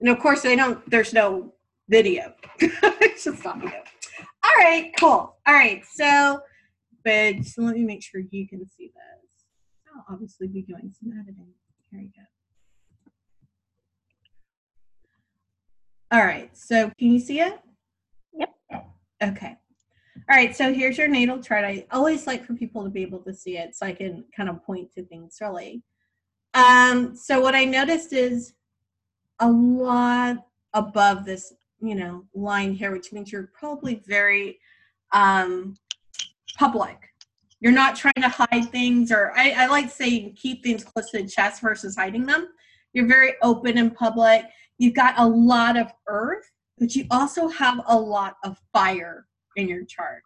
And of course, they don't. There's no video. it's just audio. All right, cool. All right, so, but so let me make sure you can see this. I'll obviously be doing some editing. Here you go. All right, so can you see it? Yep. Okay. All right, so here's your natal chart. I always like for people to be able to see it so I can kind of point to things really. Um, so what I noticed is a lot above this, you know, line here, which means you're probably very um, public. You're not trying to hide things, or I, I like saying keep things close to the chest versus hiding them. You're very open and public. You've got a lot of earth, but you also have a lot of fire in your chart.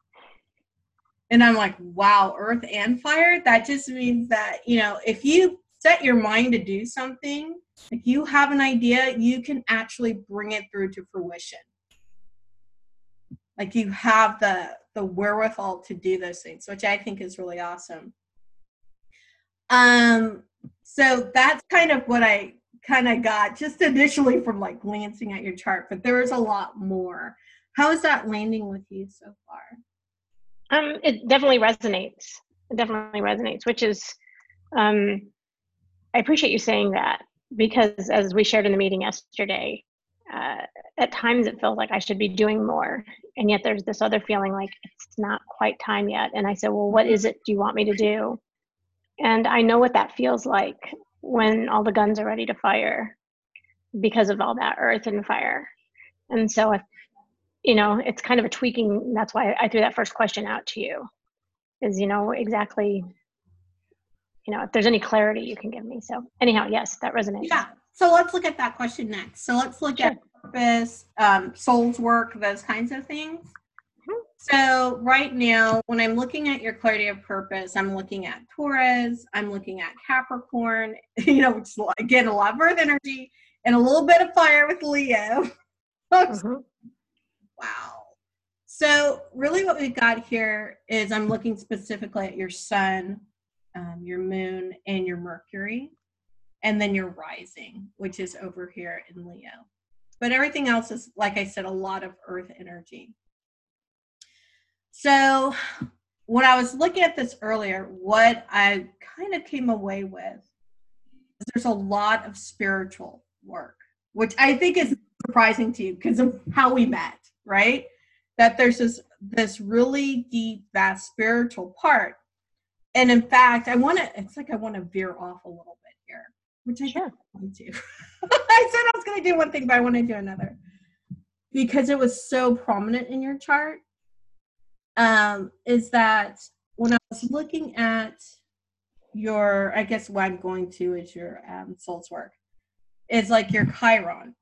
And I'm like, wow, earth and fire? That just means that, you know, if you set your mind to do something, if you have an idea, you can actually bring it through to fruition. Like you have the the wherewithal to do those things, which I think is really awesome. Um, so that's kind of what I kind of got just initially from like glancing at your chart, but there is a lot more. How is that landing with you so far? Um, it definitely resonates. It definitely resonates, which is, um, I appreciate you saying that because as we shared in the meeting yesterday, uh, at times it feels like I should be doing more. And yet there's this other feeling like it's not quite time yet. And I said, well, what is it do you want me to do? And I know what that feels like when all the guns are ready to fire because of all that earth and fire. And so, if, you know, it's kind of a tweaking. That's why I threw that first question out to you is, you know, exactly, you know, if there's any clarity you can give me. So, anyhow, yes, that resonates. Yeah. So let's look at that question next. So let's look Sure. at purpose, um, soul's work, those kinds of things. Mhm. So right now, when I'm looking at your clarity of purpose, I'm looking at Taurus, I'm looking at Capricorn, you know, which is again a lot of earth energy and a little bit of fire with Leo. Mhm. Wow. So really what we've got here is I'm looking specifically at your sun, um, your moon, and your Mercury, and then your rising, which is over here in Leo. But everything else is, like I said, a lot of earth energy. So when I was looking at this earlier, what I kind of came away with is there's a lot of spiritual work, which I think is surprising to you because of how we met, right? That there's this this really deep, vast spiritual part. And in fact, I want to, it's like I want to veer off a little bit here, which I Sure. want to. I said I was going to do one thing, but I want to do another because it was so prominent in your chart. Um, is that when I was looking at your, I guess what I'm going to is your um, soul's work, is like your Chiron,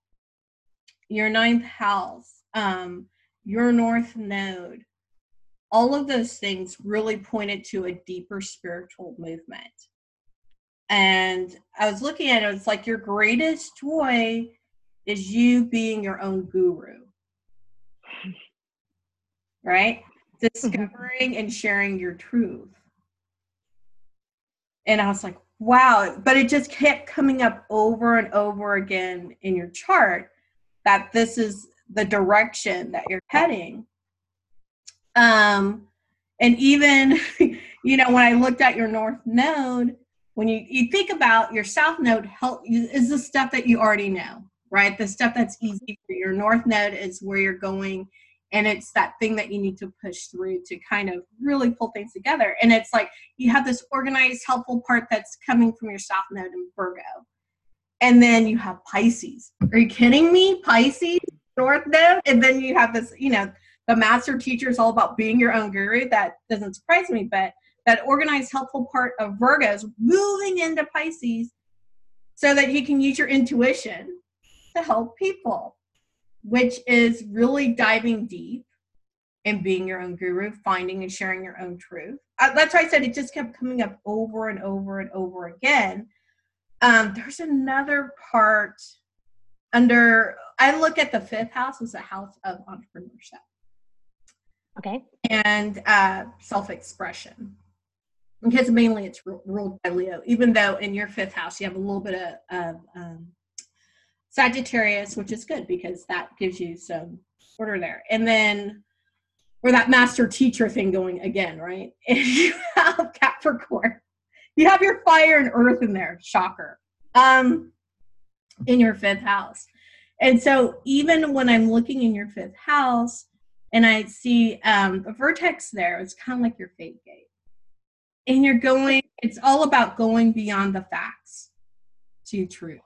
your ninth house, um, your north node. All of those things really pointed to a deeper spiritual movement. And I was looking at it, it's like your greatest joy is you being your own guru. Right? Discovering and sharing your truth. And I was like, wow. But it just kept coming up over and over again in your chart that this is the direction that you're heading. Um, and even, you know, when I looked at your north node, when you, you think about your south node help is the stuff that you already know, right? The stuff that's easy for your north node is where you're going and it's that thing that you need to push through to kind of really pull things together. And it's like you have this organized, helpful part that's coming from your south node in Virgo. And then you have Pisces. Are you kidding me? Pisces, north node, and then you have this, you know, the master teacher is all about being your own guru. That doesn't surprise me, but that organized, helpful part of Virgos moving into Pisces so that you can use your intuition to help people, which is really diving deep and being your own guru, finding and sharing your own truth. Uh, that's why I said it just kept coming up over and over and over again. Um, there's another part under, I look at the fifth house as a house of entrepreneurship Okay. and uh, self-expression because mainly it's ru- ruled by leo even though in your fifth house you have a little bit of, of um, Sagittarius, which is good because that gives you some order there. And then, or that master teacher thing going again, right? And you have Capricorn. You have your fire and earth in there. Shocker. Um, in your fifth house. And so even when I'm looking in your fifth house and I see um, the vertex there, it's kind of like your fate gate. And you're going, it's all about going beyond the facts to truth,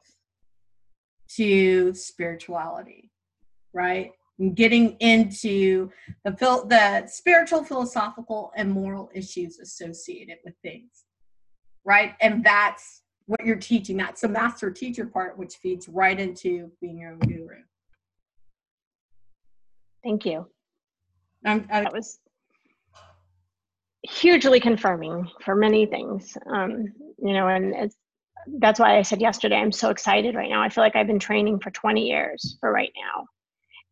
to spirituality, right? And getting into the the spiritual, philosophical, and moral issues associated with things, right? And that's what you're teaching. That's the master teacher part, which feeds right into being your own guru. Thank you. Um, I, that was hugely confirming for many things. Um, you know, and that's why I said yesterday, I'm so excited right now. I feel like I've been training for 20 years for right now.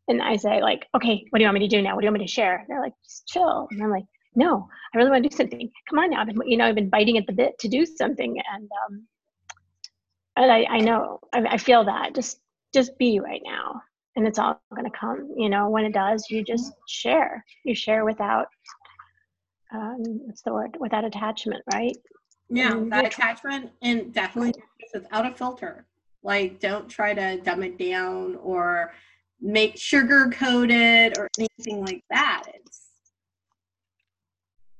And I say, like, okay, what do you want me to do now? What do you want me to share? They're like, just chill. And I'm like, no, I really want to do something. Come on now. I've been, you know, I've been biting at the bit to do something. And um, and I, I know I, I feel that just just be right now and it's all going to come you know when it does you just share. You share without um what's the word? Without attachment right? Yeah and that attachment and definitely without a filter. Like don't try to dumb it down or make sugar coated or anything like that. It's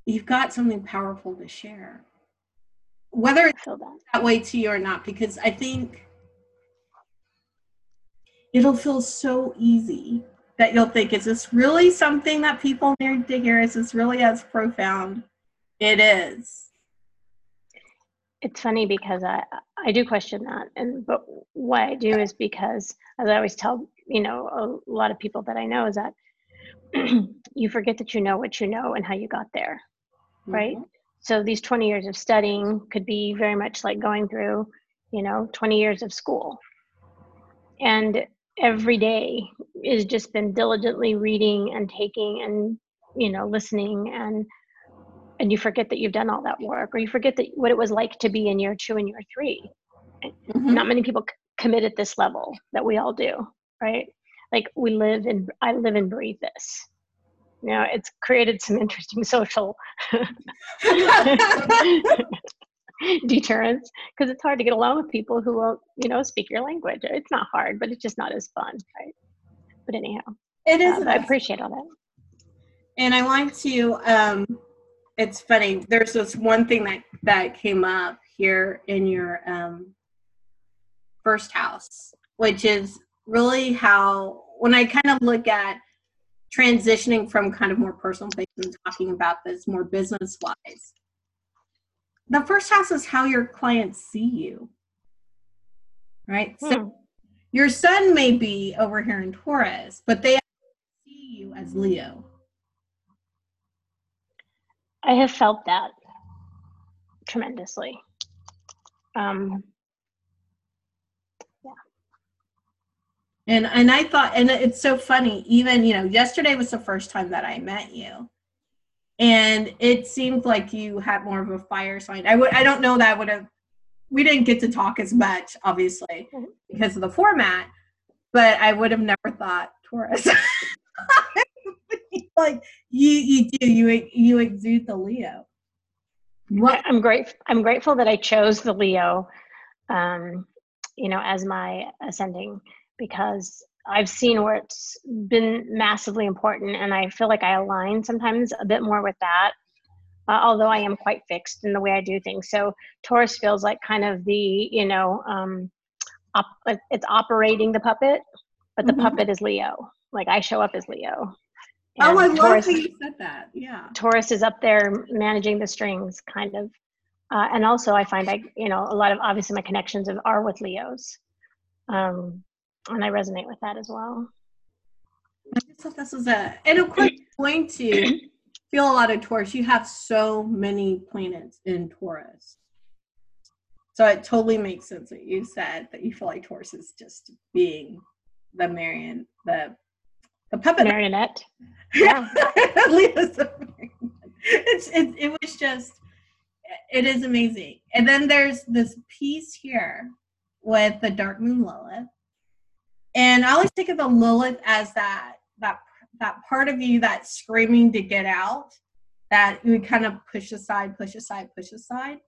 you've got something powerful to share. Whether it's that. that way to you or not, because I think it'll feel so easy that you'll think, is this really something that people need to hear? Is this really as profound? It is. It's funny because I I do question that, and but what I do is because, as I always tell you know a lot of people that I know is that you forget that you know what you know and how you got there, right? Mm-hmm so these 20 years of studying could be very much like going through you know 20 years of school and every day is just been diligently reading and taking and you know listening and and you forget that you've done all that work or you forget that what it was like to be in year two and year 3 mm-hmm. not many people c- commit at this level that we all do right? Like we live and i live and breathe this. You know it's created some interesting social deterrence because it's hard to get along with people who won't, you know speak your language. It's not hard but it's just not as fun right? But anyhow it is uh, i appreciate all that. And i want to um it's funny there's this one thing that that came up here in your um first house which is really how when i kind of look at transitioning from kind of more personal things and talking about this more business wise. The first house is how your clients see you. Right? Hmm. So your sun may be over here in Taurus, but they see you as Leo. I have felt that tremendously. Um, And and I thought, and it's so funny. Even you know, yesterday was the first time that I met you, and it seemed like you had more of a fire sign. I would, I don't know that I would have. We didn't get to talk as much, obviously, mm-hmm. because of the format. But I would have never thought Taurus. like you, you do. You you exude the Leo. What? I'm grateful. I'm grateful that I chose the Leo. Um, you know, as my ascending because I've seen where it's been massively important, and I feel like I align sometimes a bit more with that. Uh, although I am quite fixed in the way I do things, so Taurus feels like kind of the you know um, op- it's operating the puppet, but the mm-hmm. puppet is Leo. Like I show up as Leo. oh, I Taurus, love that you said that. Yeah. Taurus is up there managing the strings, kind of, uh, and also I find I you know a lot of obviously my connections are with Leos. Um, and I resonate with that as well. I just thought this was a, and of course, going to feel a lot of Taurus. You have so many planets in Taurus. So it totally makes sense that you said that you feel like Taurus is just being the Marion, the the puppet marionette. Yeah, it's it, it was just it is amazing. And then there's this piece here with the Dark Moon Lilith, and I always think of the Lilith as that that that part of you that's screaming to get out, that you kind of push aside, push aside, push aside.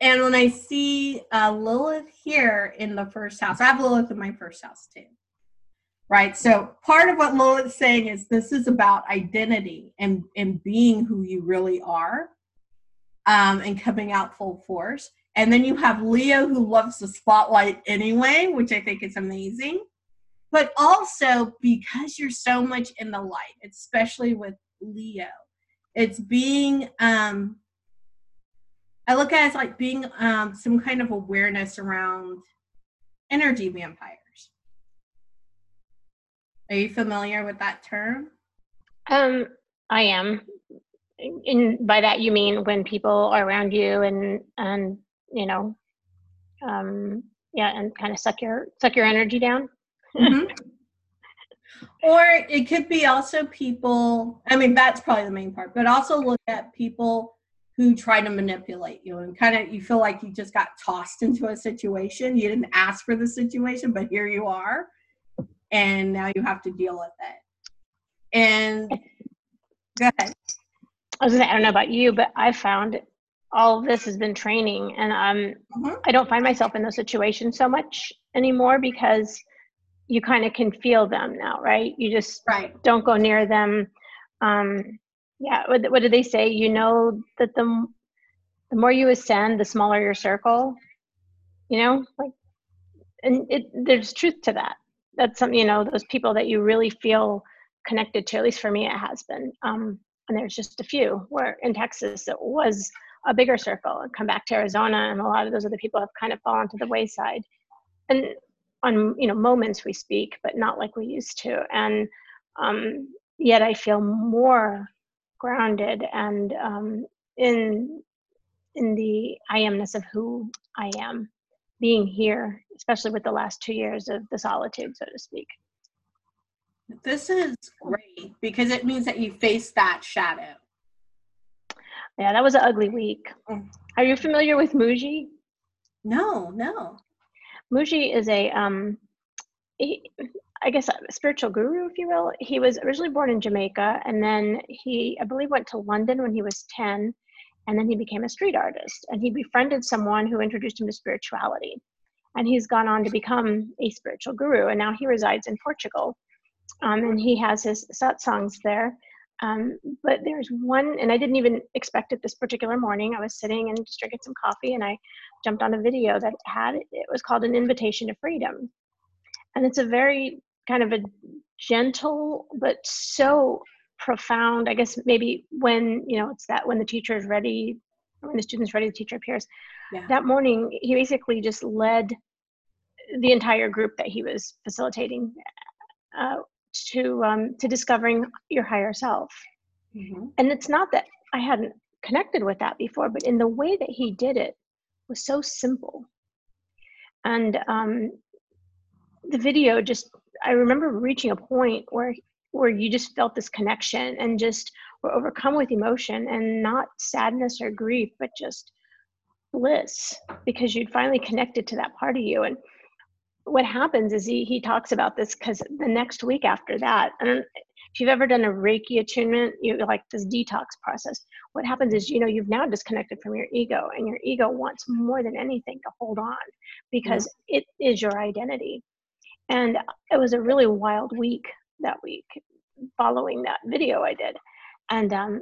And when I see uh, Lilith here in the first house, I have Lilith in my first house too. Right. So part of what Lilith's saying is this is about identity and, and being who you really are um, and coming out full force. And then you have Leo who loves the spotlight anyway, which I think is amazing. But also because you're so much in the light, especially with Leo, it's being um I look at it as like being um some kind of awareness around energy vampires. Are you familiar with that term? Um, I am. And by that you mean when people are around you and and you know, um, yeah, and kind of suck your suck your energy down. Mm-hmm. or it could be also people. I mean, that's probably the main part, but also look at people who try to manipulate you and kind of you feel like you just got tossed into a situation. You didn't ask for the situation, but here you are, and now you have to deal with it. And go ahead. I was gonna say, I don't know about you, but I found all of this has been training and um, mm-hmm. i don't find myself in those situations so much anymore because you kind of can feel them now right? You just right. don't go near them. Um, yeah what, what do they say? You know that the the more you ascend the smaller your circle you know? Like and it there's truth to that. That's something you know those people that you really feel connected to at least for me it has been. Um, and there's just a few where in texas it was a bigger circle and come back to Arizona, and a lot of those other people have kind of fallen to the wayside. And on you know moments we speak, but not like we used to. And um, yet I feel more grounded and um, in in the I amness of who I am, being here, especially with the last two years of the solitude, so to speak. This is great because it means that you face that shadow yeah, that was an ugly week. Mm. Are you familiar with Mooji? No, no. Mooji is a, um, he, I guess, a spiritual guru, if you will. He was originally born in Jamaica, and then he, I believe, went to London when he was ten, and then he became a street artist. And he befriended someone who introduced him to spirituality, and he's gone on to become a spiritual guru. And now he resides in Portugal, um, and he has his satsangs there. Um, but there's one, and I didn't even expect it this particular morning. I was sitting and just drinking some coffee, and I jumped on a video that had it was called "An Invitation to Freedom," and it's a very kind of a gentle but so profound. I guess maybe when you know it's that when the teacher is ready, when the student's ready, the teacher appears. Yeah. That morning, he basically just led the entire group that he was facilitating uh, to um, to discovering your higher self. Mm-hmm. And it's not that I hadn't connected with that before, but in the way that he did it was so simple. And um, the video just I remember reaching a point where where you just felt this connection and just were overcome with emotion and not sadness or grief, but just bliss because you'd finally connected to that part of you. And what happens is he he talks about this because the next week after that, and if you've ever done a Reiki attunement, you like this detox process. What happens is you know you've now disconnected from your ego, and your ego wants more than anything to hold on because yeah. it is your identity. And it was a really wild week that week following that video I did. And um,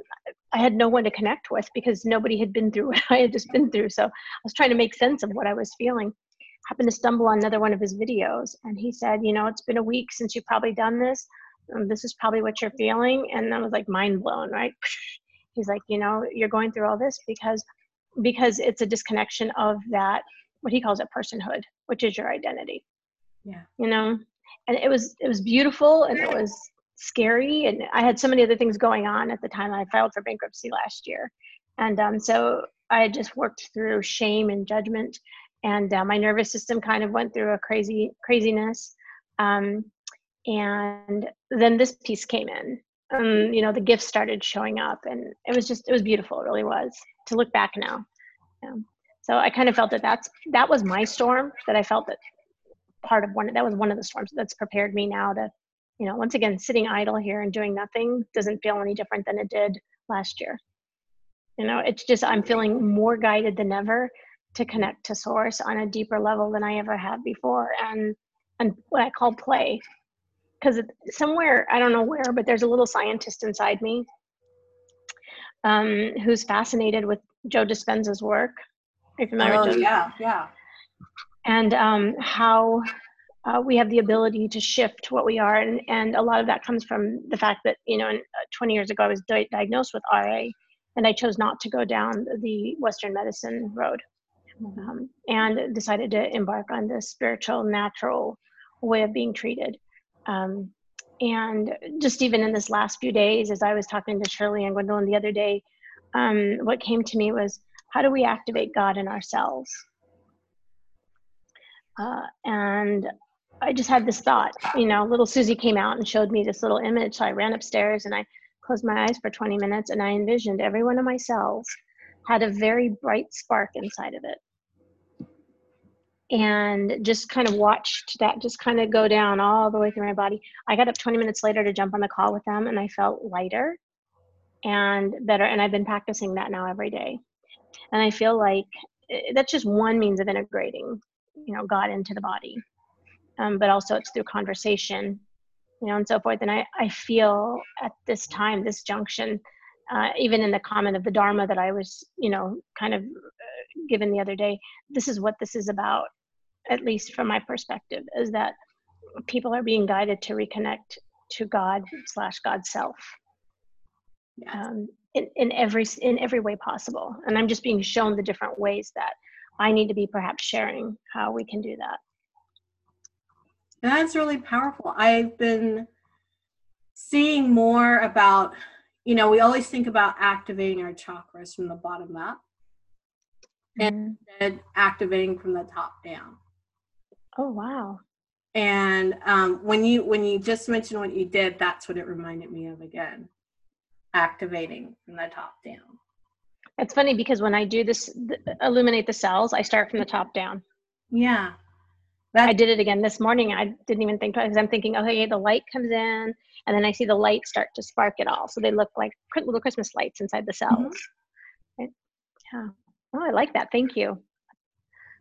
I had no one to connect with because nobody had been through what I had just been through. So I was trying to make sense of what I was feeling happened to stumble on another one of his videos and he said you know it's been a week since you've probably done this. Um, this is probably what you're feeling. And i was like mind blown right? He's like you know you're going through all this because because it's a disconnection of that what he calls it personhood which is your identity. Yeah. You know? And it was it was beautiful and it was scary and i had so many other things going on at the time i filed for bankruptcy last year. And um, so i had just worked through shame and judgment and uh, my nervous system kind of went through a crazy craziness um, and then this piece came in. Um, you know the gifts started showing up and it was just it was beautiful. It really was to look back now. Yeah. so i kind of felt that that's that was my storm that i felt that part of one that was one of the storms that's prepared me now to you know once again sitting idle here and doing nothing doesn't feel any different than it did last year. You know it's just i'm feeling more guided than ever to connect to source on a deeper level than i ever have before. And and what i call play. Because somewhere i don't know where but there's a little scientist inside me um, who's fascinated with joe dispenza's work. Are you familiar oh, with joe? yeah yeah. And um, how uh, we have the ability to shift what we are. And, and a lot of that comes from the fact that you know uh, 20 years ago i was di- diagnosed with ra and i chose not to go down the western medicine road. Um, and decided to embark on this spiritual natural way of being treated. Um, and just even in this last few days as i was talking to shirley and gwendolyn the other day um, what came to me was how do we activate god in ourselves? Uh, and I just had this thought, you know, little Susie came out and showed me this little image. So I ran upstairs and I closed my eyes for 20 minutes and I envisioned every one of my cells had a very bright spark inside of it. And just kind of watched that just kind of go down all the way through my body. I got up 20 minutes later to jump on the call with them and I felt lighter and better. And I've been practicing that now every day. And I feel like eh, that's just one means of integrating, you know, God into the body um, but also it's through conversation, you know, and so forth. And I, I feel at this time, this junction, uh, even in the comment of the Dharma that I was, you know, kind of uh, given the other day, this is what this is about, at least from my perspective, is that people are being guided to reconnect to God slash God's self. Yes. Um, in, in every in every way possible and i'm just being shown the different ways that i need to be perhaps sharing how we can do that that's really powerful. I've been seeing more about, you know, we always think about activating our chakras from the bottom up mm-hmm. and activating from the top down. Oh wow. And um, when you when you just mentioned what you did, that's what it reminded me of again. Activating from the top down. It's funny because when I do this illuminate the cells, I start from the top down. Yeah. That, I did it again this morning. I didn't even think because I'm thinking, okay, the light comes in, and then I see the light start to spark it all. So they look like little Christmas lights inside the cells. Mm-hmm. Yeah. Oh, I like that. Thank you.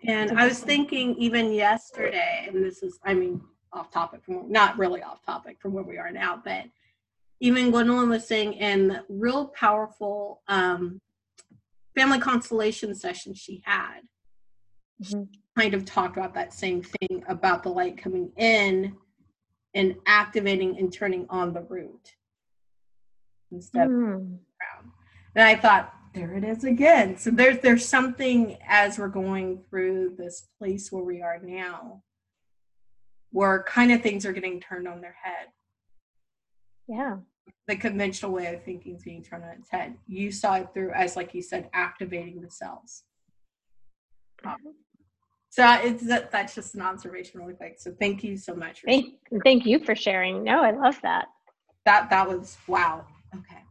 And I was thinking even yesterday, and this is, I mean, off topic from not really off topic from where we are now, but even Gwendolyn was saying in the real powerful um, family constellation session she had. Mm-hmm kind of talked about that same thing about the light coming in and activating and turning on the root instead mm. of hmm. And I thought, there it is again. So there's there's something as we're going through this place where we are now, where kind of things are getting turned on their head. Yeah. The conventional way of thinking is being turned on its head. You saw it through as, like you said, activating the cells. Mm-hmm. So it's that, that's just an observation really quick. So thank you so much. thank, thank you for sharing. No, I love that. That that was wow. Okay.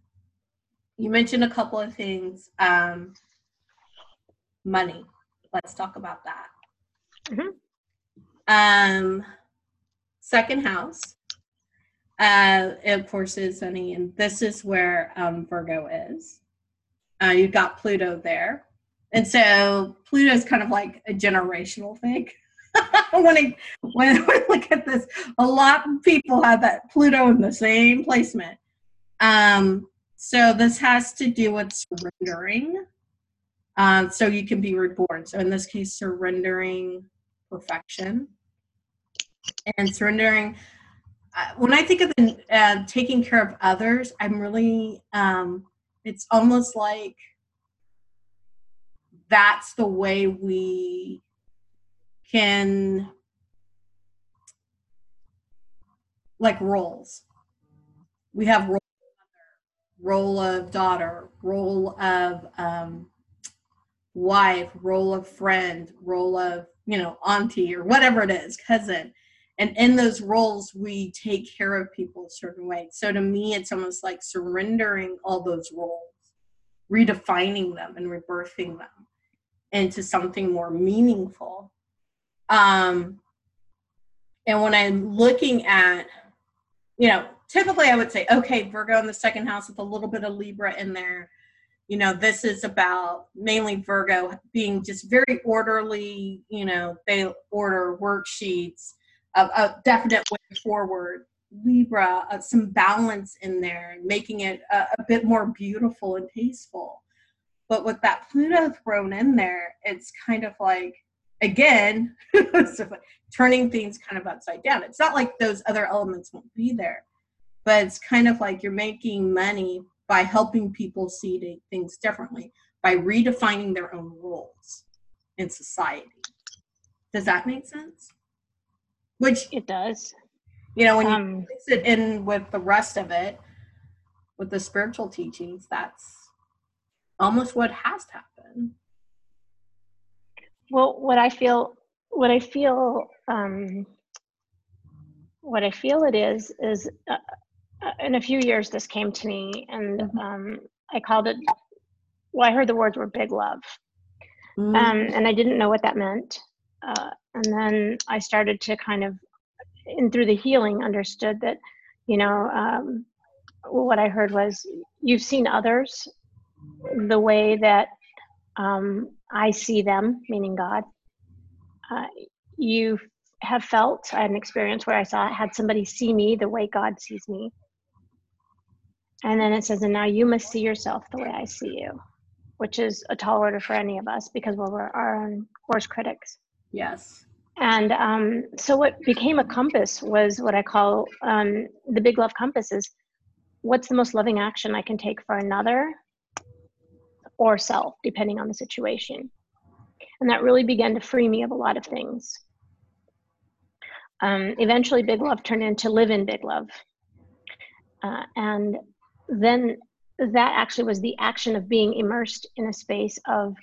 You mentioned a couple of things. Um, money. Let's talk about that. Mm-hmm. Um, second house. Uh, of course, is Sunny, and this is where um, Virgo is. Uh, you've got Pluto there. And so Pluto's kind of like a generational thing. when, I, when I look at this, a lot of people have that Pluto in the same placement. Um, so this has to do with surrendering. Um, so you can be reborn. So in this case, surrendering perfection and surrendering. Uh, when I think of the, uh, taking care of others, I'm really, um, it's almost like that's the way we can like roles. We have role, role of daughter role of um, wife role of friend role of you know auntie or whatever it is cousin. And in those roles we take care of people a certain way. So to me it's almost like surrendering all those roles redefining them and rebirthing them into something more meaningful. Um, And when I'm looking at, you know, typically I would say, okay, Virgo in the second house with a little bit of Libra in there. You know, this is about mainly Virgo being just very orderly. You know, they order worksheets, a, a definite way forward. Libra, uh, some balance in there, making it a, a bit more beautiful and tasteful. But with that Pluto thrown in there, it's kind of like, again, turning things kind of upside down. It's not like those other elements won't be there, but it's kind of like you're making money by helping people see things differently, by redefining their own roles in society. Does that make sense? Which it does. You know, when you um, mix it in with the rest of it, with the spiritual teachings, that's almost what has to happen. Well, what I feel, what I feel, um, what I feel it is, is uh, uh, in a few years this came to me, and mm-hmm. um, I called it. Well, I heard the words were big love, mm-hmm. um, and I didn't know what that meant. Uh, and then I started to kind of and through the healing understood that you know um, what i heard was you've seen others the way that um, i see them meaning god uh, you have felt i had an experience where i saw had somebody see me the way god sees me. And then it says and now you must see yourself the way i see you which is a tall order for any of us because we're our own worst critics. Yes. And um, so what became a compass was what I call um, the big love compass is what's the most loving action I can take for another or self, depending on the situation. And that really began to free me of a lot of things. Um, eventually, big love turned into live in big love. Uh, and then that actually was the action of being immersed in a space of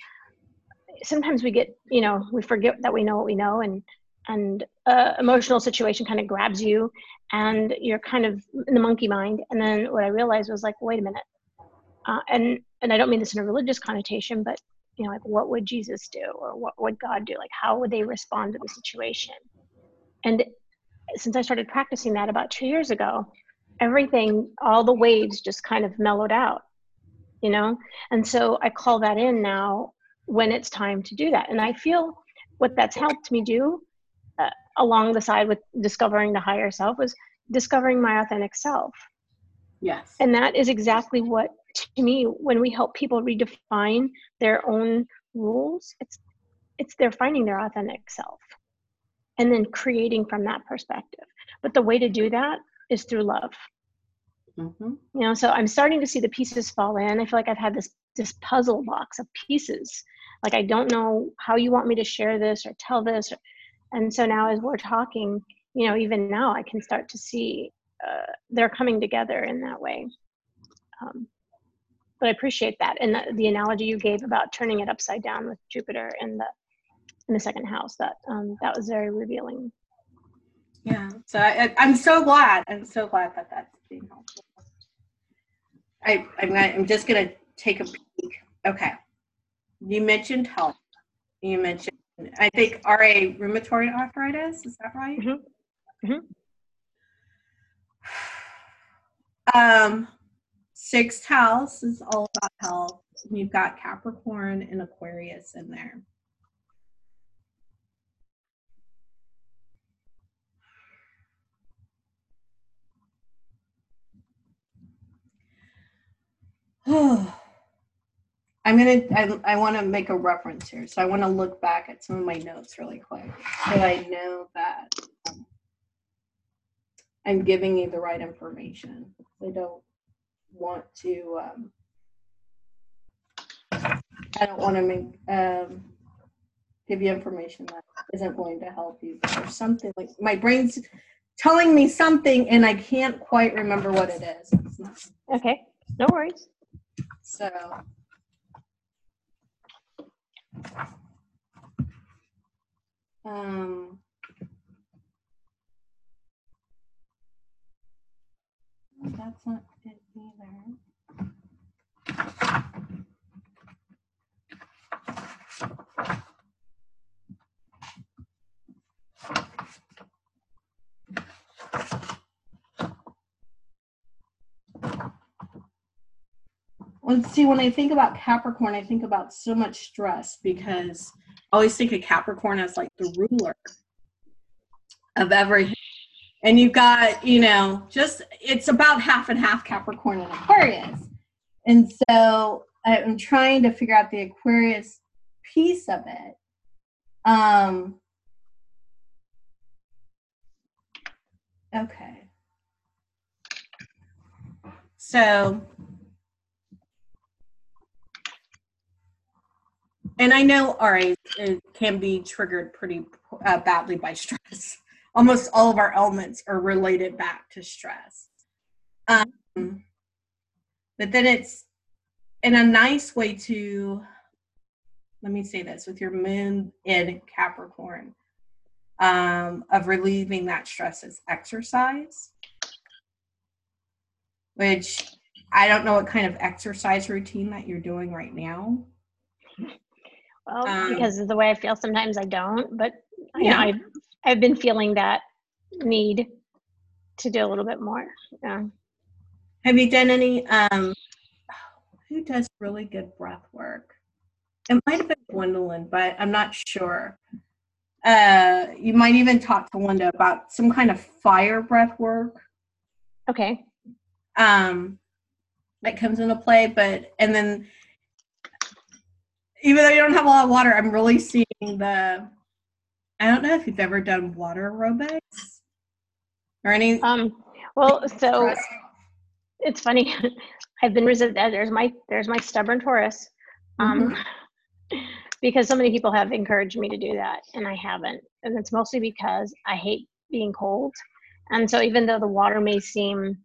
sometimes we get you know we forget that we know what we know and and uh, emotional situation kind of grabs you and you're kind of in the monkey mind and then what i realized was like wait a minute uh, and and i don't mean this in a religious connotation but you know like what would jesus do or what would god do like how would they respond to the situation and since i started practicing that about two years ago everything all the waves just kind of mellowed out you know and so i call that in now when it's time to do that. And I feel what that's helped me do uh, along the side with discovering the higher self was discovering my authentic self. Yes. And that is exactly what to me when we help people redefine their own rules, it's it's they're finding their authentic self and then creating from that perspective. But the way to do that is through love. Mm-hmm. You know, so I'm starting to see the pieces fall in. I feel like I've had this this puzzle box of pieces like i don't know how you want me to share this or tell this or, and so now as we're talking you know even now i can start to see uh, they're coming together in that way um, but i appreciate that and the, the, analogy you gave about turning it upside down with jupiter in the in the second house that um, that was very revealing yeah so I, i'm so glad i'm so glad that that's being helpful I, I'm, I'm just going to take a peek. Okay. You mentioned health. You mentioned, I think, RA rheumatoid arthritis. Is that right? Mm-hmm. Mm-hmm. Um, sixth house is all about health. You've got Capricorn and Aquarius in there. I'm gonna. I, I want to make a reference here, so I want to look back at some of my notes really quick, so I know that I'm giving you the right information. I don't want to. Um, I don't want to make um, give you information that isn't going to help you or something like my brain's telling me something and I can't quite remember what it is. Okay, no worries. So um, That's not good either. Let's see, when I think about Capricorn, I think about so much stress because I always think of Capricorn as like the ruler of everything. And you've got, you know, just it's about half and half Capricorn and Aquarius. And so I'm trying to figure out the Aquarius piece of it. Um, okay. So, and I know RA can be triggered pretty uh, badly by stress. Almost all of our elements are related back to stress. Um, but then it's in a nice way to, let me say this with your moon in Capricorn, um, of relieving that stress is exercise, which I don't know what kind of exercise routine that you're doing right now. Well, um, because of the way I feel, sometimes I don't, but yeah. I've, I've been feeling that need to do a little bit more. Yeah. Have you done any, um, who does really good breath work? It might have been Gwendolyn, but I'm not sure. Uh, you might even talk to Linda about some kind of fire breath work. Okay. Um, that comes into play, but and then even though you don't have a lot of water, I'm really seeing the. I don't know if you've ever done water aerobics or any. Um. Well, so it's funny. I've been resistant. There's my there's my stubborn Taurus. Um, mm-hmm. because so many people have encouraged me to do that, and I haven't. And it's mostly because I hate being cold. And so even though the water may seem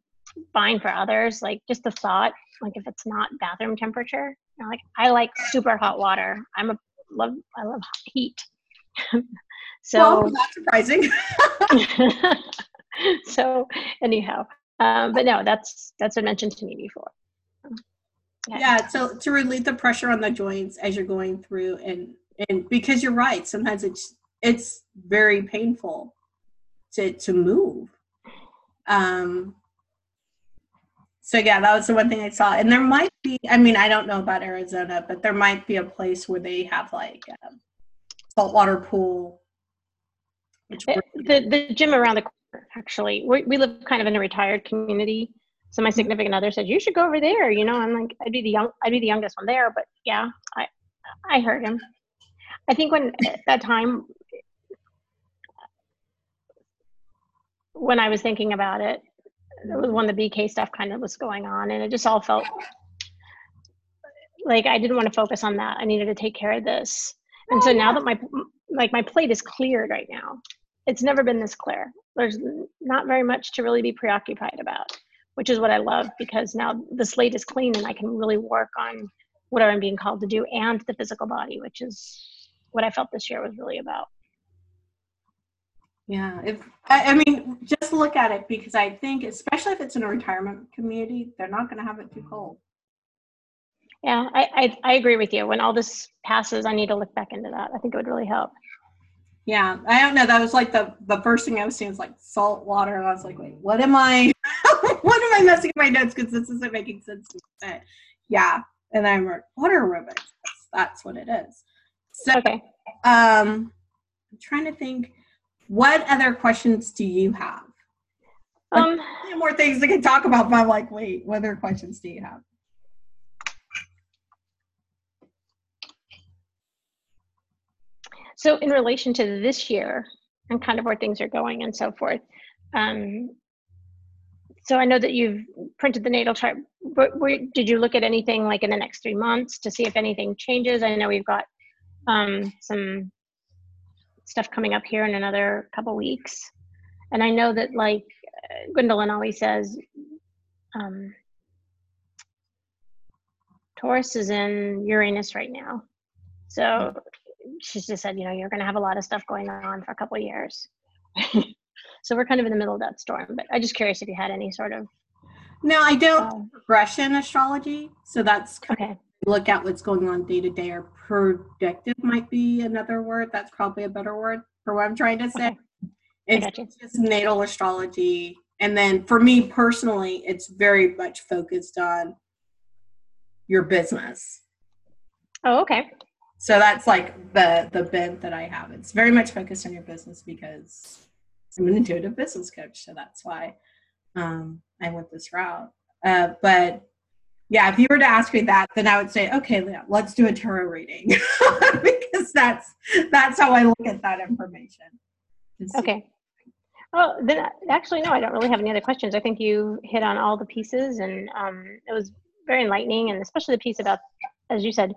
fine for others, like just the thought, like if it's not bathroom temperature, you know, like I like super hot water. I'm a love I love heat. so well, not surprising. so anyhow, um, but no, that's that's been mentioned to me before. Yeah. yeah. So to relieve the pressure on the joints as you're going through, and and because you're right, sometimes it's it's very painful to to move. Um, so yeah, that was the one thing I saw. And there might be, I mean, I don't know about Arizona, but there might be a place where they have like a saltwater pool. The, uh, the, the gym around the corner, actually. We, we live kind of in a retired community. So my mm-hmm. significant other said, "You should go over there." You know, I'm like, I'd be the young, I'd be the youngest one there, but yeah, I, I heard him. I think when at that time, when I was thinking about it, it was when the BK stuff kind of was going on, and it just all felt like I didn't want to focus on that. I needed to take care of this, and oh, so now that my like my plate is cleared right now, it's never been this clear. There's not very much to really be preoccupied about, which is what I love because now the slate is clean and I can really work on whatever I'm being called to do and the physical body, which is what I felt this year was really about. Yeah, if I, I, mean, just look at it because I think, especially if it's in a retirement community, they're not going to have it too cold. Yeah, I, I, I agree with you. When all this passes, I need to look back into that. I think it would really help. Yeah, I don't know. That was like the the first thing I was seeing was like salt water, and I was like, wait, what am I? what am I messing my notes because this isn't making sense. But Yeah, and I'm water aerobics. That's, that's what it is. So, okay. Um, I'm trying to think what other questions do you have? Um, more things we can talk about, but I'm like, wait, what other questions do you have? So, in relation to this year and kind of where things are going and so forth, um, so I know that you've printed the natal chart. But did you look at anything like in the next three months to see if anything changes? I know we've got um, some stuff coming up here in another couple weeks. And I know that like Gwendolyn always says, um, Taurus is in Uranus right now. So she's just said, you know, you're going to have a lot of stuff going on for a couple years. so we're kind of in the middle of that storm. But I'm just curious if you had any sort of. No, I don't uh, progression astrology. So that's okay look at what's going on day to day or predictive might be another word that's probably a better word for what i'm trying to say okay. it's just natal astrology and then for me personally it's very much focused on your business. Oh, okay. So that's like the the bent that I have. It's very much focused on your business because I'm an intuitive business coach, so that's why um, I went this route. Uh, but yeah, if you were to ask me that, then I would say, okay, Leah, let's do a tarot reading because that's that's how I look at that information. Okay. Well, then actually, no, I don't really have any other questions. I think you hit on all the pieces, and um, it was very enlightening, and especially the piece about, as you said,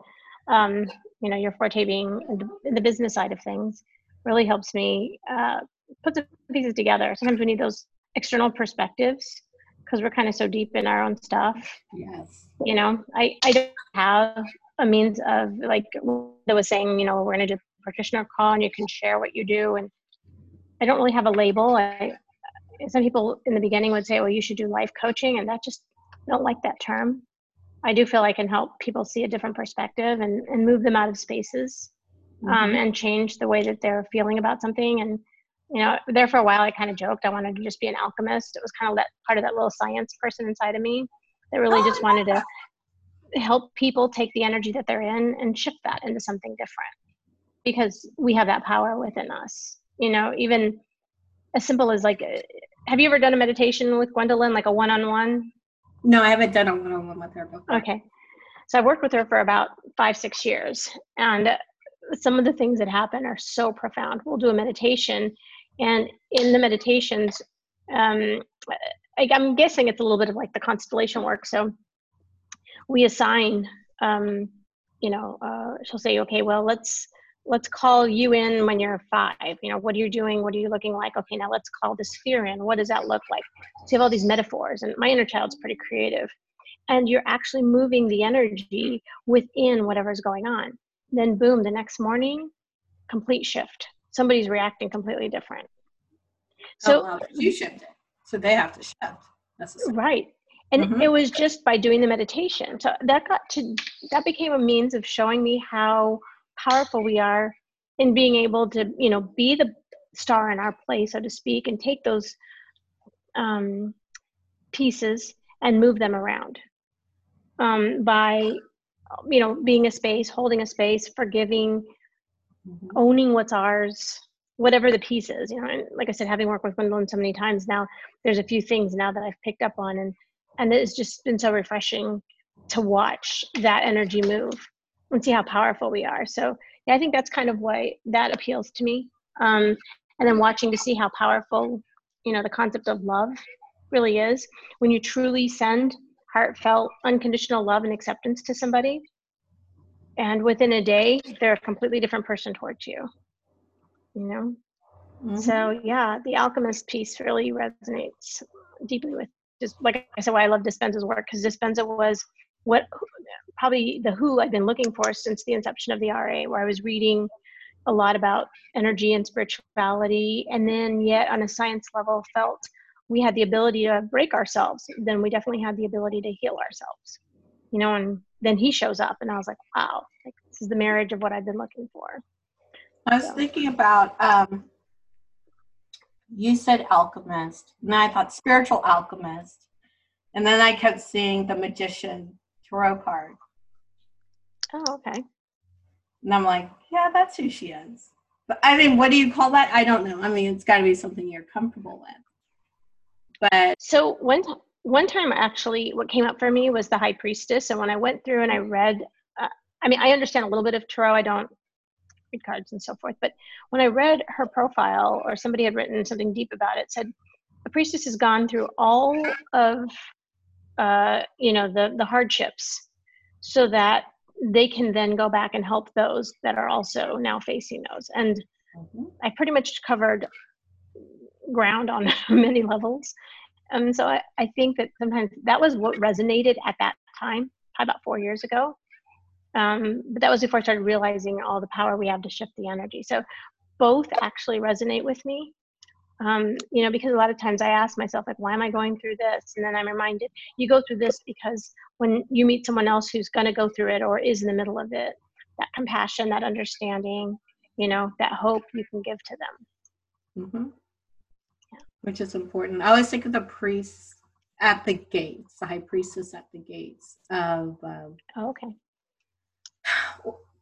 um, you know, your forte being in the business side of things really helps me uh, put the pieces together. Sometimes we need those external perspectives because we're kind of so deep in our own stuff. Yes. You know, I, I don't have a means of like I was saying, you know, we're going to do a practitioner call and you can share what you do. And I don't really have a label. I, some people in the beginning would say, well, you should do life coaching. And that just I don't like that term. I do feel I can help people see a different perspective and, and move them out of spaces um, mm-hmm. um, and change the way that they're feeling about something. And you know, there for a while, I kind of joked I wanted to just be an alchemist. It was kind of that part of that little science person inside of me that really just wanted to help people take the energy that they're in and shift that into something different because we have that power within us. You know, even as simple as like, uh, have you ever done a meditation with Gwendolyn, like a one on one? No, I haven't done a one on one with her before. Okay. So I've worked with her for about five, six years. And some of the things that happen are so profound. We'll do a meditation and in the meditations, um, I, am guessing it's a little bit of like the constellation work. So we assign, um, you know, uh, she'll say, okay, well, let's let's call you in when you're five. You know, what are you doing? What are you looking like? Okay, now let's call this fear in. What does that look like? So you have all these metaphors, and my inner child's pretty creative. And you're actually moving the energy within whatever's going on. Then, boom, the next morning, complete shift somebody's reacting completely different. So oh, you shift it. So they have to shift. necessarily. Right. And mm-hmm. it was just by doing the meditation. So that got to that became a means of showing me how powerful we are in being able to, you know, be the star in our play, so to speak, and take those um, pieces and move them around um, by, you know, being a space, holding a space, forgiving, mm-hmm. owning what's ours whatever the piece is you know and like i said having worked with gwendolyn so many times now there's a few things now that i've picked up on and and it's just been so refreshing to watch that energy move and see how powerful we are. So yeah i think that's kind of why that appeals to me. Um, and then watching to see how powerful you know the concept of love really is. When you truly send heartfelt unconditional love and acceptance to somebody and within a day they're a completely different person towards you you know? Mm-hmm. so yeah the alchemist piece really resonates deeply with just like i said why i love dispenza's work because dispenza was what probably the who i've been looking for since the inception of the ra where i was reading a lot about energy and spirituality and then yet on a science level felt we had the ability to break ourselves then we definitely had the ability to heal ourselves you know and then he shows up and i was like wow like this is the marriage of what i've been looking for i was so. thinking about um you said alchemist and i thought spiritual alchemist and then i kept seeing the magician tarot card. Oh okay. And i'm like yeah that's who she is. But i mean what do you call that? I don't know. I mean it's got to be something you're comfortable with. But so one one time actually what came up for me was the high priestess. And when i went through and i read uh, i mean i understand a little bit of tarot. I don't read cards and so forth. But when i read her profile or somebody had written something deep about it said a priestess has gone through all of uh, you know the the hardships so that they can then go back and help those that are also now facing those and mm-hmm. i pretty much covered ground on many levels and so I, I think that sometimes that was what resonated at that time, probably about four years ago. Um, but that was before I started realizing all the power we have to shift the energy. So both actually resonate with me. Um, you know, because a lot of times I ask myself, like, why am I going through this? And then I'm reminded, you go through this because when you meet someone else who's going to go through it or is in the middle of it, that compassion, that understanding, you know, that hope you can give to them. Mm-hmm which is important. I always think of the priests at the gates, the high priestess at the gates of um, Oh, okay.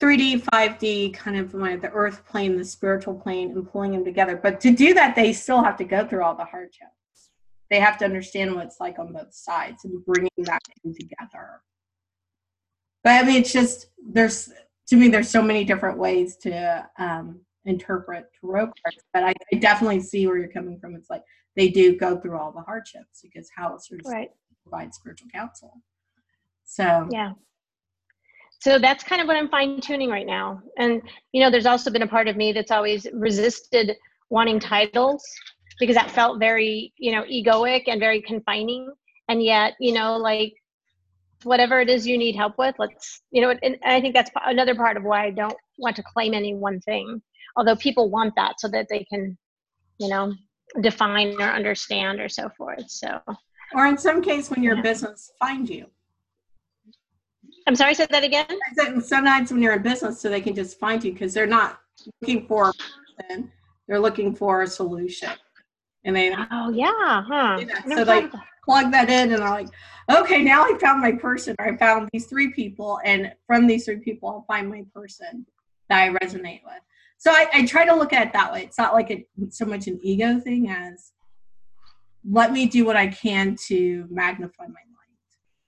3D, 5D, kind of like the earth plane, the spiritual plane, and pulling them together. But to do that, they still have to go through all the hardships. They have to understand what it's like on both sides and bringing that together. But I mean, it's just there's to me, there's so many different ways to um, interpret tarot cards. But I, I definitely see where you're coming from. It's like they do go through all the hardships because how sort of Right. provide spiritual counsel. So Yeah. So that's kind of what I'm fine tuning right now. And, you know, there's also been a part of me that's always resisted wanting titles because that felt very, you know, egoic and very confining. And yet, you know, like whatever it is you need help with, let's, you know, and and I think that's another part of why I don't want to claim any one thing. Although people want that so that they can, you know, define or understand or so forth. So or in some case when your Yeah. business find you. I'm sorry, say that again. Sometimes when you're in business, so they can just find you because they're not looking for a person, they're looking for a solution. And they Oh yeah, huh? Do that. I never So, thought like, of that. plug that in and I'm like, okay, now I found my person, or I found these three people, and from these three people, I'll find my person that I resonate with. So I, I try to look at it that way. It's not like a, so much an ego thing as let me do what I can to magnify my.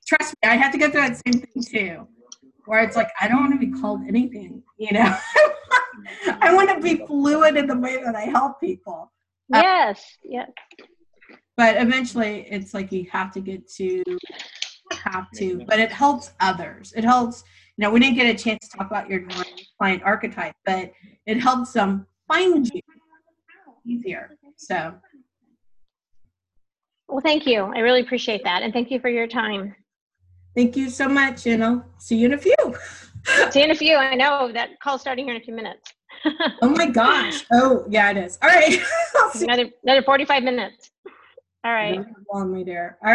Trust me, I had to go through that same thing too, where it's like, I don't want to be called anything, you know? I want to be fluid in the way that I help people. uh, yes, yes. but eventually it's like you have to get to have to but it helps others it helps you know we didn't get a chance to talk about your client archetype but it helps them find you easier so Well, thank you. I really appreciate that, and thank you for your time. Thank you so much and i'll see you in a few See you in a few. I know that call starting here in a few minutes. oh my gosh oh yeah it is all right another another 45 minutes. All right. on my dear all right